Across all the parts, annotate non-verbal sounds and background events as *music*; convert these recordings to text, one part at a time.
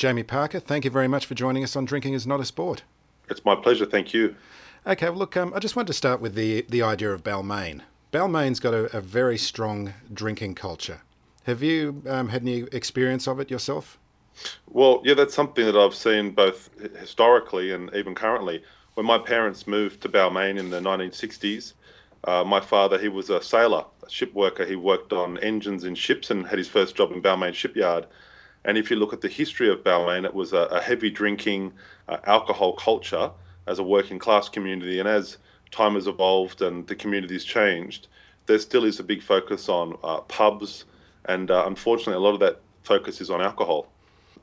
Jamie Parker, thank you very much for joining us on Drinking is Not a Sport. It's my pleasure, thank you. Okay, well, look, um, I just want to start with the, the idea of Balmain. Balmain's got a, a very strong drinking culture. Have you um, had any experience of it yourself? Well, yeah, that's something that I've seen both historically and even currently. When my parents moved to Balmain in the 1960s, uh, my father, he was a sailor, a ship worker. He worked on engines in ships and had his first job in Balmain shipyard. And if you look at the history of Balmain, it was a, a heavy drinking, uh, alcohol culture as a working class community. And as time has evolved and the community's changed, there still is a big focus on uh, pubs, and uh, unfortunately, a lot of that focus is on alcohol.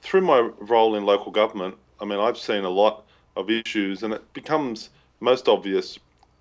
Through my role in local government, I mean, I've seen a lot of issues, and it becomes most obvious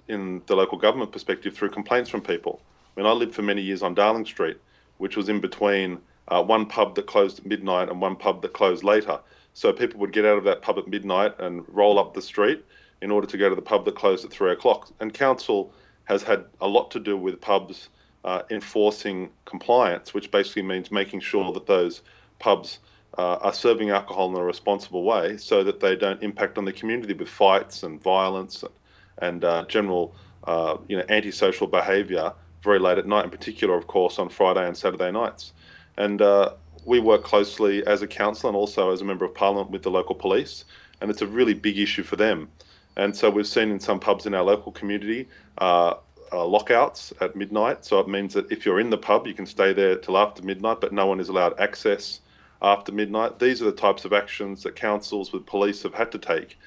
in the local government perspective through complaints from people. I mean, I lived for many years on Darling Street, which was in between uh, one pub that closed at midnight and one pub that closed later. So people would get out of that pub at midnight and roll up the street in order to go to the pub that closed at three o'clock. And council has had a lot to do with pubs uh, enforcing compliance, which basically means making sure that those pubs uh, are serving alcohol in a responsible way so that they don't impact on the community with fights and violence and, and uh, general uh, you know, antisocial behaviour very late at night, in particular, of course, on Friday and Saturday nights. And uh, we work closely as a council and also as a member of parliament with the local police, and it's a really big issue for them. And so we've seen in some pubs in our local community uh, uh, lockouts at midnight. So it means that if you're in the pub, you can stay there till after midnight, but no one is allowed access after midnight. These are the types of actions that councils with police have had to take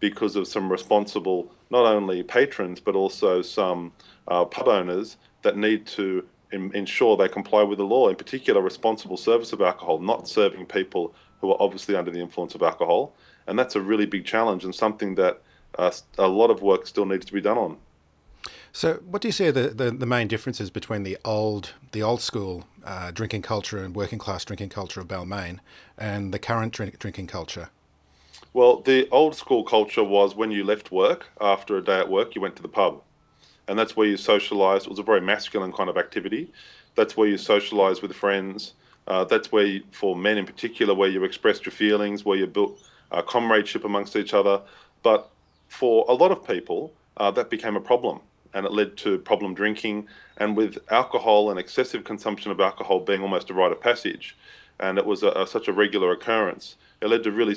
because of some responsible, not only patrons, but also some uh, pub owners that need to ensure they comply with the law, in particular, responsible service of alcohol, not serving people who are obviously under the influence of alcohol. And that's a really big challenge and something that uh, a lot of work still needs to be done on. So, what do you see are the, the, the, main differences between the old the old school uh, drinking culture and working class drinking culture of Balmain and the current drink, drinking culture? Well, the old school culture was when you left work after a day at work, you went to the pub and that's where you socialised. It was a very masculine kind of activity. That's where you socialised with friends. Uh, that's where, you, for men in particular, where you expressed your feelings, where you built uh, comradeship amongst each other. But for a lot of people, uh, that became a problem, and it led to problem drinking. And with alcohol and excessive consumption of alcohol being almost a rite of passage, and it was a, a, such a regular occurrence, it led to really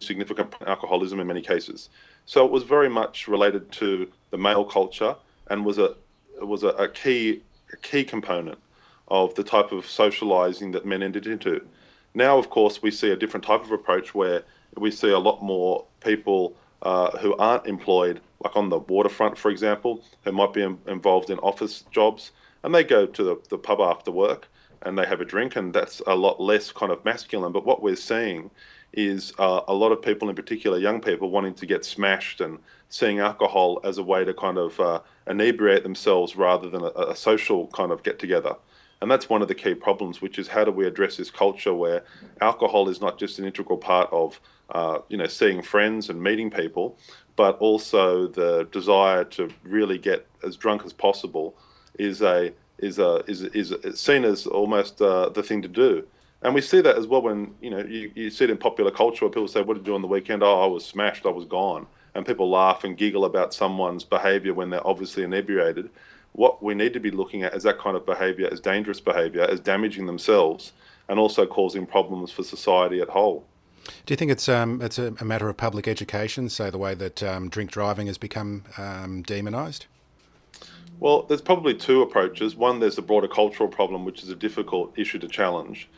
significant alcoholism in many cases. So it was very much related to the male culture and was a was a, a key a key component of the type of socializing that men entered into. Now, of course, we see a different type of approach where we see a lot more people uh, who aren't employed, like on the waterfront, for example, who might be involved in office jobs, and they go to the, the pub after work and they have a drink, and that's a lot less kind of masculine. But what we're seeing is uh, a lot of people, in particular young people, wanting to get smashed and seeing alcohol as a way to kind of uh, inebriate themselves rather than a, a, social kind of get together. And that's one of the key problems, which is how do we address this culture where alcohol is not just an integral part of, uh, you know, seeing friends and meeting people, but also the desire to really get as drunk as possible is a is a is is, seen as almost uh, the thing to do. And we see that as well when, you know, you, you see it in popular culture where people say, What did you do on the weekend? Oh, I was smashed, I was gone. And people laugh and giggle about someone's behavior when they're obviously inebriated. What we need to be looking at is that kind of behavior as dangerous behavior, as damaging themselves, and also causing problems for society at whole. Do you think it's um, it's a, matter of public education, so the way that um, drink driving has become um, demonised? Well, there's probably two approaches. One, there's a broader cultural problem, which is a difficult issue to challenge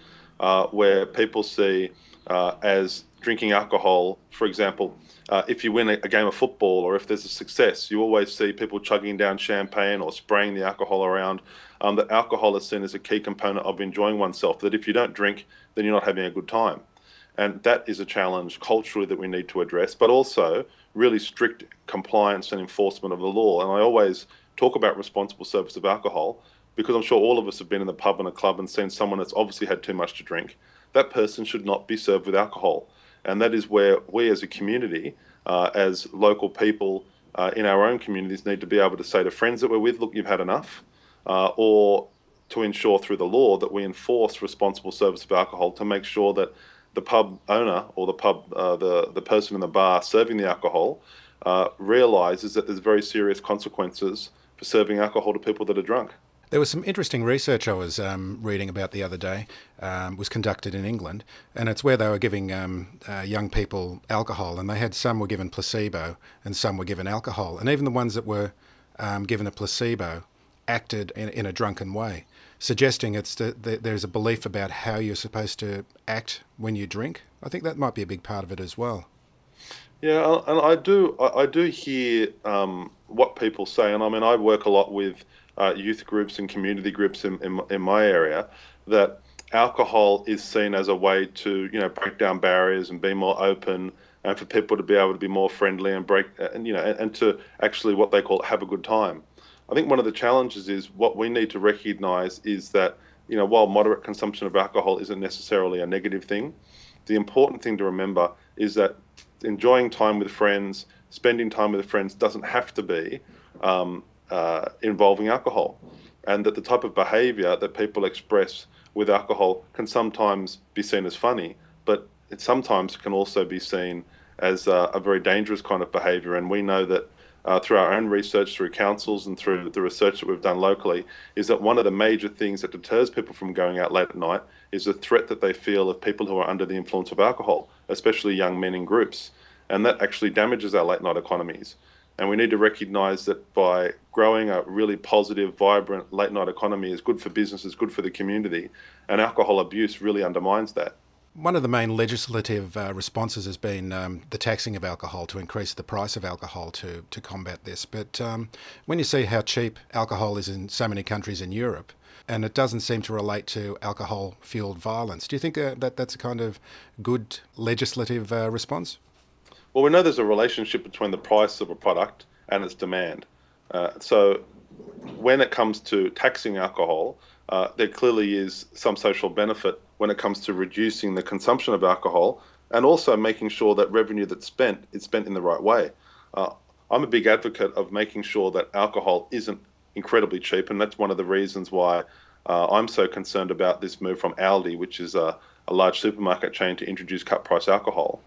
uh, where people see uh, as drinking alcohol, for example, uh, if you win a, a, game of football or if there's a success, you always see people chugging down champagne or spraying the alcohol around. Um, that alcohol is seen as a key component of enjoying oneself. That if you don't drink, then you're not having a good time. And that is a challenge culturally that we need to address, but also really strict compliance and enforcement of the law. And I always talk about responsible service of alcohol because I'm sure all of us have been in the pub and a club and seen someone that's obviously had too much to drink. That person should not be served with alcohol. And that is where we as a community, uh, as local people uh, in our own communities, need to be able to say to friends that we're with, look, you've had enough. Uh, or to ensure through the law that we enforce responsible service of alcohol to make sure that the pub owner or the pub uh, the the person in the bar serving the alcohol uh, realizes that there's very serious consequences for serving alcohol to people that are drunk. There was some interesting research I was um, reading about the other day. Um, was conducted in England, and it's where they were giving um, uh, young people alcohol, and they had some were given placebo and some were given alcohol, and even the ones that were um, given a placebo acted in, in a drunken way, suggesting it's the, the, there's a belief about how you're supposed to act when you drink. I think that might be a big part of it as well. Yeah, and I do I do hear um, what people say, and I mean I work a lot with uh, youth groups and community groups in, in, in my area that alcohol is seen as a way to you know break down barriers and be more open and for people to be able to be more friendly and break and you know and, and to actually what they call have a good time. I think one of the challenges is what we need to recognize is that you know while moderate consumption of alcohol isn't necessarily a negative thing, the important thing to remember is that enjoying time with friends, spending time with friends doesn't have to be um, uh, involving alcohol, and that the type of behaviour that people express with alcohol can sometimes be seen as funny, but it sometimes can also be seen as uh, a very dangerous kind of behaviour. And we know that uh, through our own research, through councils, and through the research that we've done locally, is that one of the major things that deters people from going out late at night is the threat that they feel of people who are under the influence of alcohol, especially young men in groups. And that actually damages our late night economies. And we need to recognize that by growing a really positive, vibrant late night economy is good for businesses, good for the community, and alcohol abuse really undermines that. One of the main legislative uh, responses has been um, the taxing of alcohol to increase the price of alcohol to, to combat this. But um, when you see how cheap alcohol is in so many countries in Europe, and it doesn't seem to relate to alcohol fueled violence, do you think uh, that that's a kind of good legislative uh, response? Well, we know there's a relationship between the price of a product and its demand. Uh, so when it comes to taxing alcohol, uh, there clearly is some social benefit when it comes to reducing the consumption of alcohol and also making sure that revenue that's spent is spent in the right way. Uh, I'm a big advocate of making sure that alcohol isn't incredibly cheap, and that's one of the reasons why uh, I'm so concerned about this move from Aldi, which is a, a large supermarket chain, to introduce cut price alcohol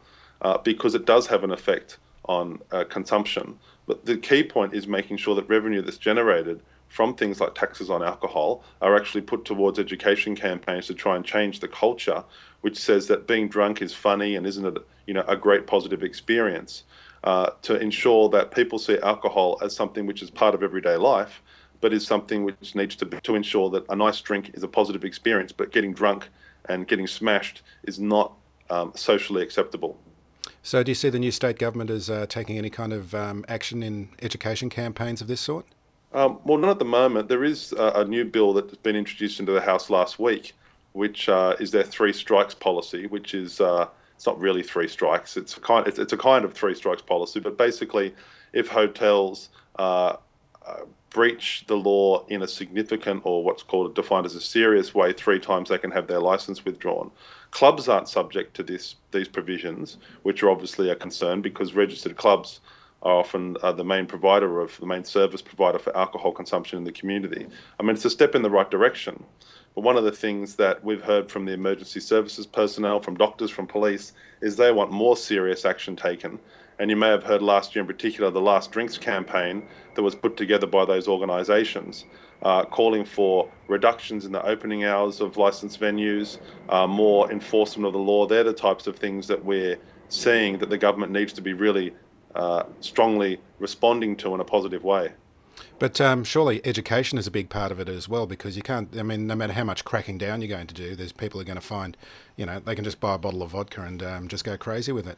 uh, because it does have an effect on uh, consumption. But the key point is making sure that revenue that's generated from things like taxes on alcohol are actually put towards education campaigns to try and change the culture, which says that being drunk is funny and isn't it, you know, a great positive experience. Uh, to ensure that people see alcohol as something which is part of everyday life, but is something which needs to be, to ensure that a nice drink is a positive experience, but getting drunk and getting smashed is not um, socially acceptable. So, do you see the new state government as uh, taking any kind of um, action in education campaigns of this sort? Um, well, not at the moment. There is a, a, new bill that's been introduced into the House last week, which uh, is their three strikes policy, which is uh, it's not really three strikes. It's a kind it's, it's, a kind of three strikes policy, but basically, if hotels uh, breach the law in a significant or what's called defined as a serious way, three times they can have their license withdrawn. Clubs aren't subject to this these provisions, which are obviously a concern because registered clubs are often uh, the main provider of the main service provider for alcohol consumption in the community. I mean, it's a step in the right direction. But one of the things that we've heard from the emergency services personnel, from doctors, from police, is they want more serious action taken. And you may have heard last year, in particular, the Last Drinks campaign that was put together by those organisations uh, calling for reductions in the opening hours of licensed venues, uh, more enforcement of the law. They're the types of things that we're seeing that the government needs to be really uh, strongly responding to in a positive way. But um, surely education is a big part of it as well, because you can't. I mean, no matter how much cracking down you're going to do, there's people are going to find, you know, they can just buy a bottle of vodka and um, just go crazy with it.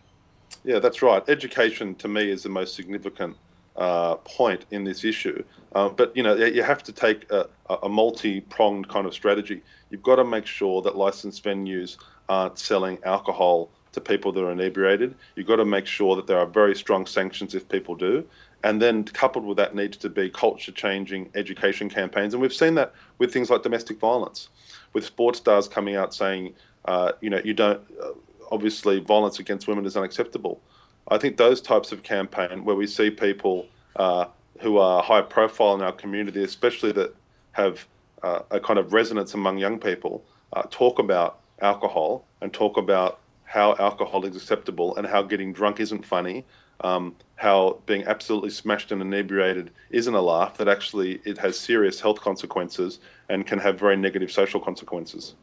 Yeah, that's right. Education to me is the most significant uh, point in this issue. Uh, but you know, you have to take a, a, multi-pronged kind of strategy. You've got to make sure that licensed venues aren't selling alcohol to people that are inebriated. You've got to make sure that there are very strong sanctions if people do. And then coupled with that needs to be culture-changing education campaigns. And we've seen that with things like domestic violence, with sports stars coming out saying, uh, you know, you don't. Uh, obviously, violence against women is unacceptable. I think those types of campaign where we see people uh, who are high profile in our community, especially that have uh, a kind of resonance among young people uh, talk about alcohol and talk about how alcohol is acceptable and how getting drunk isn't funny, um, how being absolutely smashed and inebriated isn't a laugh, that actually it has serious health consequences and can have very negative social consequences.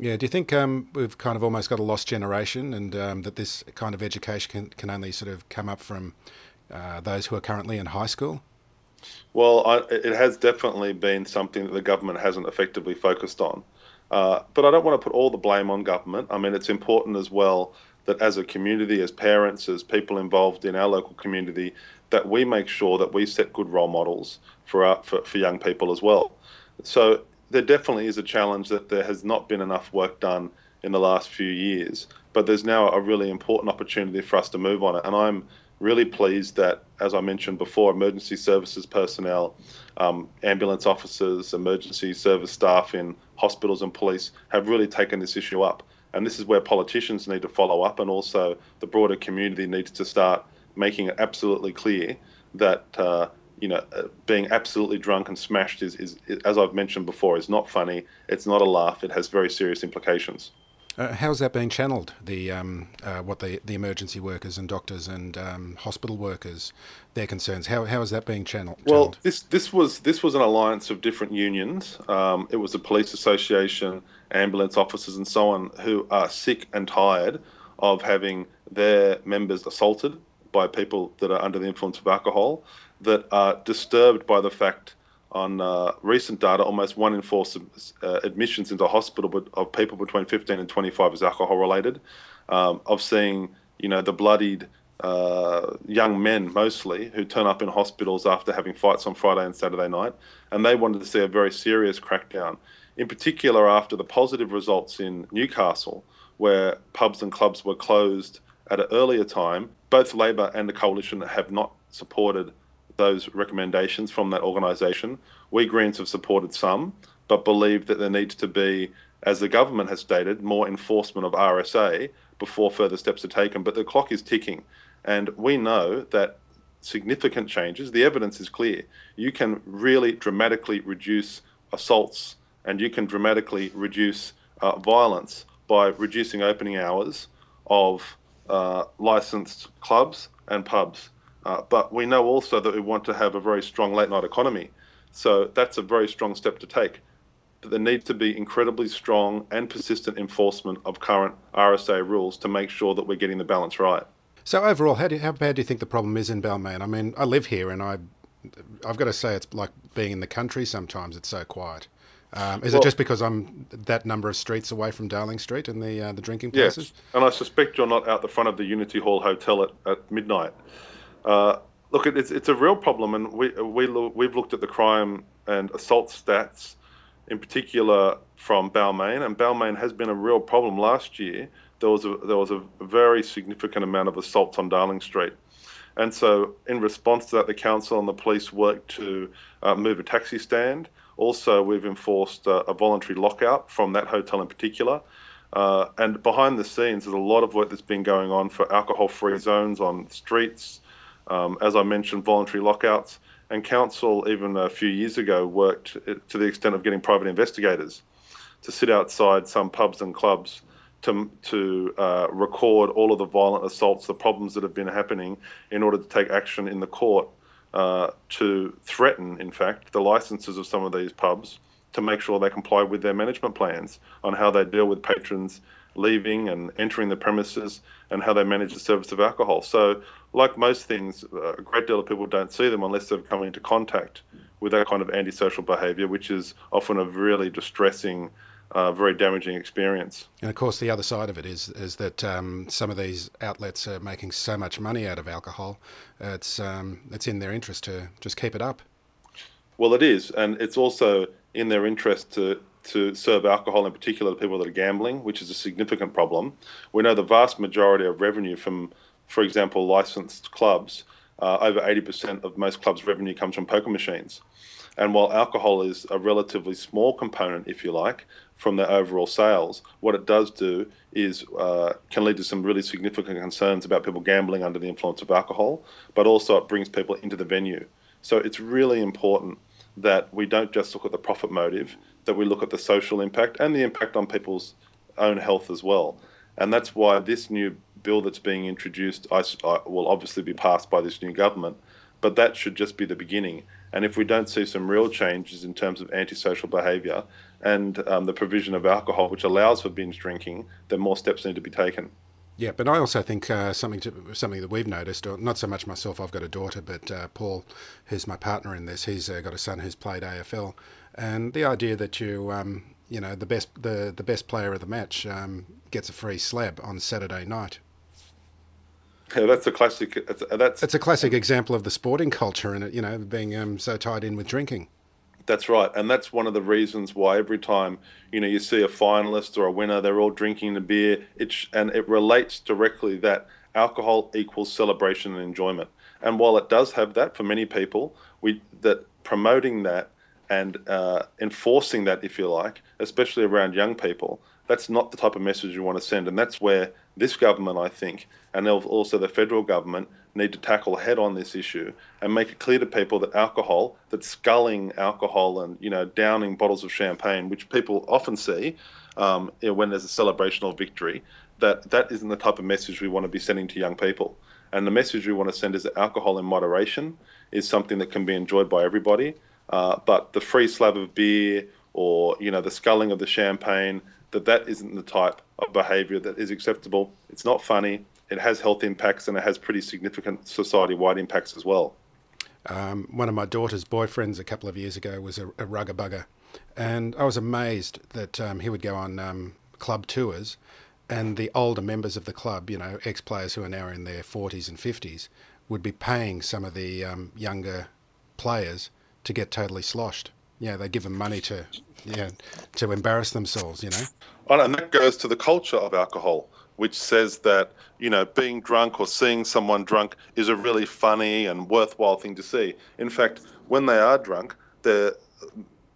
Yeah, do you think um, we've kind of almost got a lost generation and um, that this kind of education can, can only sort of come up from uh, those who are currently in high school? Well, I, it has definitely been something that the government hasn't effectively focused on. Uh, but I don't want to put all the blame on government. I mean, it's important as well that as a community, as parents, as people involved in our local community, that we make sure that we set good role models for, our, for, for young people as well. So there definitely is a challenge that there has not been enough work done in the last few years, but there's now a really important opportunity for us to move on it. And I'm really pleased that, as I mentioned before, emergency services personnel, um, ambulance officers, emergency service staff in hospitals and police have really taken this issue up. And this is where politicians need to follow up, and also the broader community needs to start making it absolutely clear that uh, you know uh, being absolutely drunk and smashed is, is, is, as I've mentioned before, is not funny. It's not a laugh. It has very serious implications. Uh, how's that being channeled? The um, uh, what the the emergency workers and doctors and um, hospital workers, their concerns. How how is that being channeled? Well, this this was this was an alliance of different unions. Um, it was the police association, ambulance officers, and so on, who are sick and tired of having their members assaulted by people that are under the influence of alcohol, that are disturbed by the fact on uh, recent data, almost one in four uh, admissions into hospital of people between 15 and 25 is alcohol related. Um, of seeing, you know, the bloodied uh, young men mostly who turn up in hospitals after having fights on Friday and Saturday night, and they wanted to see a very serious crackdown. In particular, after the positive results in Newcastle, where pubs and clubs were closed at an earlier time, both Labor and the coalition have not supported those recommendations from that organisation. We Greens have supported some, but believe that there needs to be, as the government has stated, more enforcement of RSA before further steps are taken. But the clock is ticking, and we know that significant changes, the evidence is clear. You can really dramatically reduce assaults and you can dramatically reduce uh, violence by reducing opening hours of uh, licensed clubs and pubs. Uh, but we know also that we want to have a very strong late night economy. So that's a very strong step to take. But there needs to be incredibly strong and persistent enforcement of current RSA rules to make sure that we're getting the balance right. So overall, how, do, how bad do you think the problem is in Balmain? I mean, I live here, and I, I've got to say, it's like being in the country. Sometimes it's so quiet. Um, is well, it just because I'm that number of streets away from Darling Street and the uh, the drinking places? Yes, and I suspect you're not out the front of the Unity Hall Hotel at, at midnight. Uh, look, it's it's a real problem, and we we look, we've looked at the crime and assault stats, in particular from Balmain, and Balmain has been a real problem. Last year, there was a there was a very significant amount of assaults on Darling Street, and so in response to that, the council and the police worked to uh, move a taxi stand. Also, we've enforced uh, a voluntary lockout from that hotel in particular. Uh, and behind the scenes, there's a lot of work that's been going on for alcohol-free zones on streets, um, as I mentioned, voluntary lockouts. And council, even a few years ago, worked to the extent of getting private investigators to sit outside some pubs and clubs to, to uh, record all of the violent assaults, the problems that have been happening, in order to take action in the court uh, to threaten, in fact, the licenses of some of these pubs to make sure they comply with their management plans on how they deal with patrons leaving and entering the premises and how they manage the service of alcohol. So, like most things, a great deal of people don't see them unless they've come into contact with that kind of antisocial behaviour, which is often a really distressing, uh, very damaging experience. And of course, the other side of it is is that um, some of these outlets are making so much money out of alcohol. It's um, it's in their interest to just keep it up. Well, it is, and it's also in their interest to to serve alcohol, in particular, to people that are gambling, which is a significant problem. We know the vast majority of revenue from, for example, licensed clubs, uh, over 80% of most clubs' revenue comes from poker machines. And while alcohol is a relatively small component, if you like, from their overall sales, what it does do is uh, can lead to some really significant concerns about people gambling under the influence of alcohol, but also it brings people into the venue. So it's really important that we don't just look at the profit motive, that we look at the social impact and the impact on people's own health as well. And that's why this new bill that's being introduced I, I, will obviously be passed by this new government, but that should just be the beginning. And if we don't see some real changes in terms of antisocial behaviour and um, the provision of alcohol, which allows for binge drinking, then more steps need to be taken. Yeah, but I also think uh, something to, something that we've noticed, or not so much myself. I've got a daughter, but uh, Paul, who's my partner in this, he's uh, got a son who's played AFL, and the idea that you, um, you know, the best the the best player of the match um, gets a free slab on Saturday night. Yeah, that's a classic. It's, that's it's a classic example of the sporting culture and it, you know, being um, so tied in with drinking. That's right, and that's one of the reasons why every time you know you see a finalist or a winner, they're all drinking the beer. It's and it relates directly that alcohol equals celebration and enjoyment. And while it does have that for many people, we that promoting that and uh, enforcing that, if you like, especially around young people, that's not the type of message you want to send. And that's where this government, I think, and also the federal government need to tackle head on this issue and make it clear to people that alcohol, that sculling alcohol and you know downing bottles of champagne, which people often see um, you know, when there's a celebration or victory, that that isn't the type of message we want to be sending to young people. And the message we want to send is that alcohol in moderation is something that can be enjoyed by everybody. Uh, but the free slab of beer or you know the sculling of the champagne, that that isn't the type of behaviour that is acceptable. It's not funny it has health impacts and it has pretty significant society wide impacts as well. Um, one of my daughter's boyfriends a couple of years ago was a, a rugger bugger, and I was amazed that um, he would go on um, club tours, and the older members of the club, you know, ex players who are now in their 40s and 50s, would be paying some of the um, younger players to get totally sloshed. Yeah, they give them money to, yeah, to embarrass themselves. You know, and that goes to the culture of alcohol which says that you know being drunk or seeing someone drunk is a really funny and worthwhile thing to see. In fact, when they are drunk,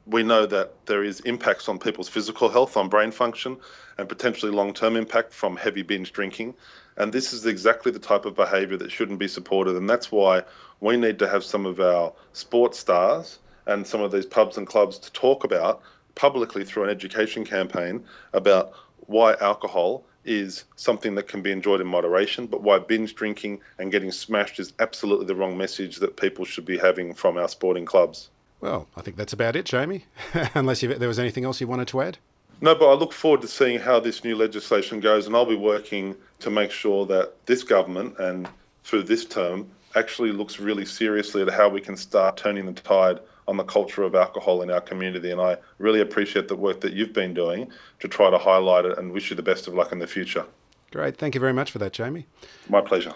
we know that there is impacts on people's physical health, on brain function, and potentially long-term impact from heavy binge drinking. And this is exactly the type of behaviour that shouldn't be supported. And that's why we need to have some of our sports stars and some of these pubs and clubs to talk about publicly through an education campaign about why alcohol is something that can be enjoyed in moderation, but why binge drinking and getting smashed is absolutely the wrong message that people should be having from our sporting clubs. Well, I think that's about it, Jamie. *laughs* Unless there was anything else you wanted to add? No, but I look forward to seeing how this new legislation goes, and I'll be working to make sure that this government and through this term actually looks really seriously at how we can start turning the tide on the culture of alcohol in our community. And I really appreciate the work that you've been doing to try to highlight it and wish you the best of luck in the future. Great. Thank you very much for that, Jamie. My pleasure.